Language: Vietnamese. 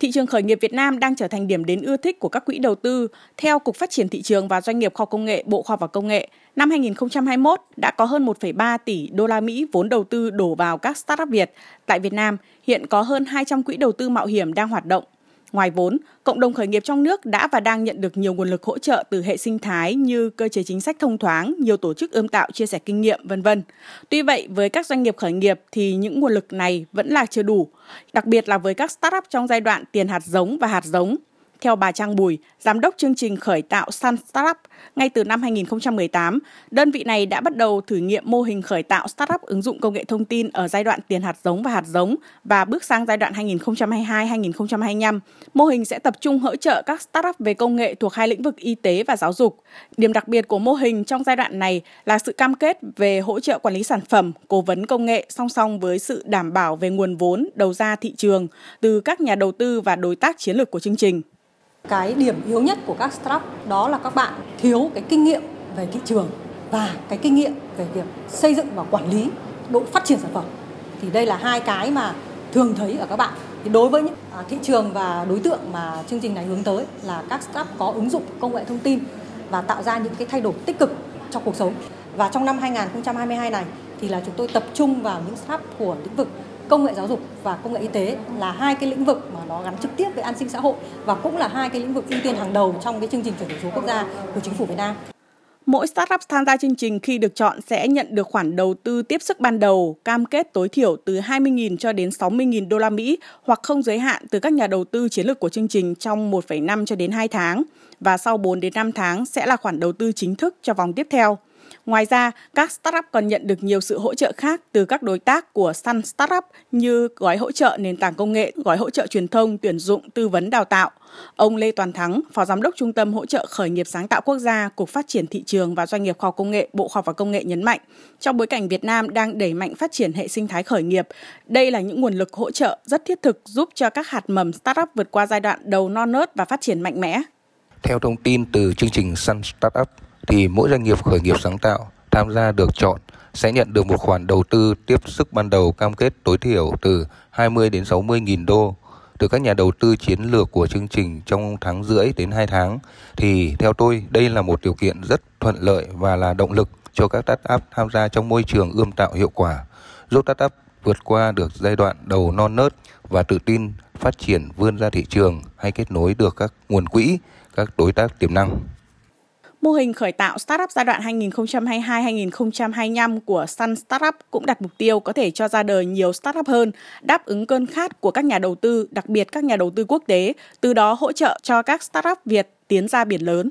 Thị trường khởi nghiệp Việt Nam đang trở thành điểm đến ưa thích của các quỹ đầu tư. Theo Cục Phát triển Thị trường và Doanh nghiệp Khoa Công nghệ Bộ Khoa và Công nghệ, năm 2021 đã có hơn 1,3 tỷ đô la Mỹ vốn đầu tư đổ vào các startup Việt. Tại Việt Nam, hiện có hơn 200 quỹ đầu tư mạo hiểm đang hoạt động. Ngoài vốn, cộng đồng khởi nghiệp trong nước đã và đang nhận được nhiều nguồn lực hỗ trợ từ hệ sinh thái như cơ chế chính sách thông thoáng, nhiều tổ chức ươm tạo chia sẻ kinh nghiệm, vân vân. Tuy vậy, với các doanh nghiệp khởi nghiệp thì những nguồn lực này vẫn là chưa đủ, đặc biệt là với các startup trong giai đoạn tiền hạt giống và hạt giống theo bà Trang Bùi, giám đốc chương trình khởi tạo Sun Startup, ngay từ năm 2018, đơn vị này đã bắt đầu thử nghiệm mô hình khởi tạo startup ứng dụng công nghệ thông tin ở giai đoạn tiền hạt giống và hạt giống và bước sang giai đoạn 2022-2025. Mô hình sẽ tập trung hỗ trợ các startup về công nghệ thuộc hai lĩnh vực y tế và giáo dục. Điểm đặc biệt của mô hình trong giai đoạn này là sự cam kết về hỗ trợ quản lý sản phẩm, cố vấn công nghệ song song với sự đảm bảo về nguồn vốn đầu ra thị trường từ các nhà đầu tư và đối tác chiến lược của chương trình. Cái điểm yếu nhất của các startup đó là các bạn thiếu cái kinh nghiệm về thị trường và cái kinh nghiệm về việc xây dựng và quản lý độ phát triển sản phẩm. Thì đây là hai cái mà thường thấy ở các bạn. Thì đối với những à, thị trường và đối tượng mà chương trình này hướng tới là các startup có ứng dụng công nghệ thông tin và tạo ra những cái thay đổi tích cực trong cuộc sống. Và trong năm 2022 này thì là chúng tôi tập trung vào những startup của lĩnh vực công nghệ giáo dục và công nghệ y tế là hai cái lĩnh vực mà nó gắn trực tiếp với an sinh xã hội và cũng là hai cái lĩnh vực ưu tiên hàng đầu trong cái chương trình chuyển đổi số quốc gia của chính phủ Việt Nam. Mỗi startup tham gia chương trình khi được chọn sẽ nhận được khoản đầu tư tiếp sức ban đầu, cam kết tối thiểu từ 20.000 cho đến 60.000 đô la Mỹ hoặc không giới hạn từ các nhà đầu tư chiến lược của chương trình trong 1,5 cho đến 2 tháng và sau 4 đến 5 tháng sẽ là khoản đầu tư chính thức cho vòng tiếp theo. Ngoài ra, các startup còn nhận được nhiều sự hỗ trợ khác từ các đối tác của Sun Startup như gói hỗ trợ nền tảng công nghệ, gói hỗ trợ truyền thông, tuyển dụng, tư vấn đào tạo. Ông Lê Toàn Thắng, Phó Giám đốc Trung tâm Hỗ trợ Khởi nghiệp Sáng tạo Quốc gia, Cục Phát triển Thị trường và Doanh nghiệp Khoa học Công nghệ, Bộ Khoa học và Công nghệ nhấn mạnh, trong bối cảnh Việt Nam đang đẩy mạnh phát triển hệ sinh thái khởi nghiệp, đây là những nguồn lực hỗ trợ rất thiết thực giúp cho các hạt mầm startup vượt qua giai đoạn đầu non nớt và phát triển mạnh mẽ. Theo thông tin từ chương trình Sun Startup, thì mỗi doanh nghiệp khởi nghiệp sáng tạo tham gia được chọn sẽ nhận được một khoản đầu tư tiếp sức ban đầu cam kết tối thiểu từ 20 đến 60 nghìn đô từ các nhà đầu tư chiến lược của chương trình trong tháng rưỡi đến 2 tháng thì theo tôi đây là một điều kiện rất thuận lợi và là động lực cho các startup tham gia trong môi trường ươm tạo hiệu quả, giúp startup vượt qua được giai đoạn đầu non nớt và tự tin phát triển vươn ra thị trường hay kết nối được các nguồn quỹ, các đối tác tiềm năng. Mô hình khởi tạo startup giai đoạn 2022-2025 của Sun Startup cũng đặt mục tiêu có thể cho ra đời nhiều startup hơn, đáp ứng cơn khát của các nhà đầu tư, đặc biệt các nhà đầu tư quốc tế, từ đó hỗ trợ cho các startup Việt tiến ra biển lớn.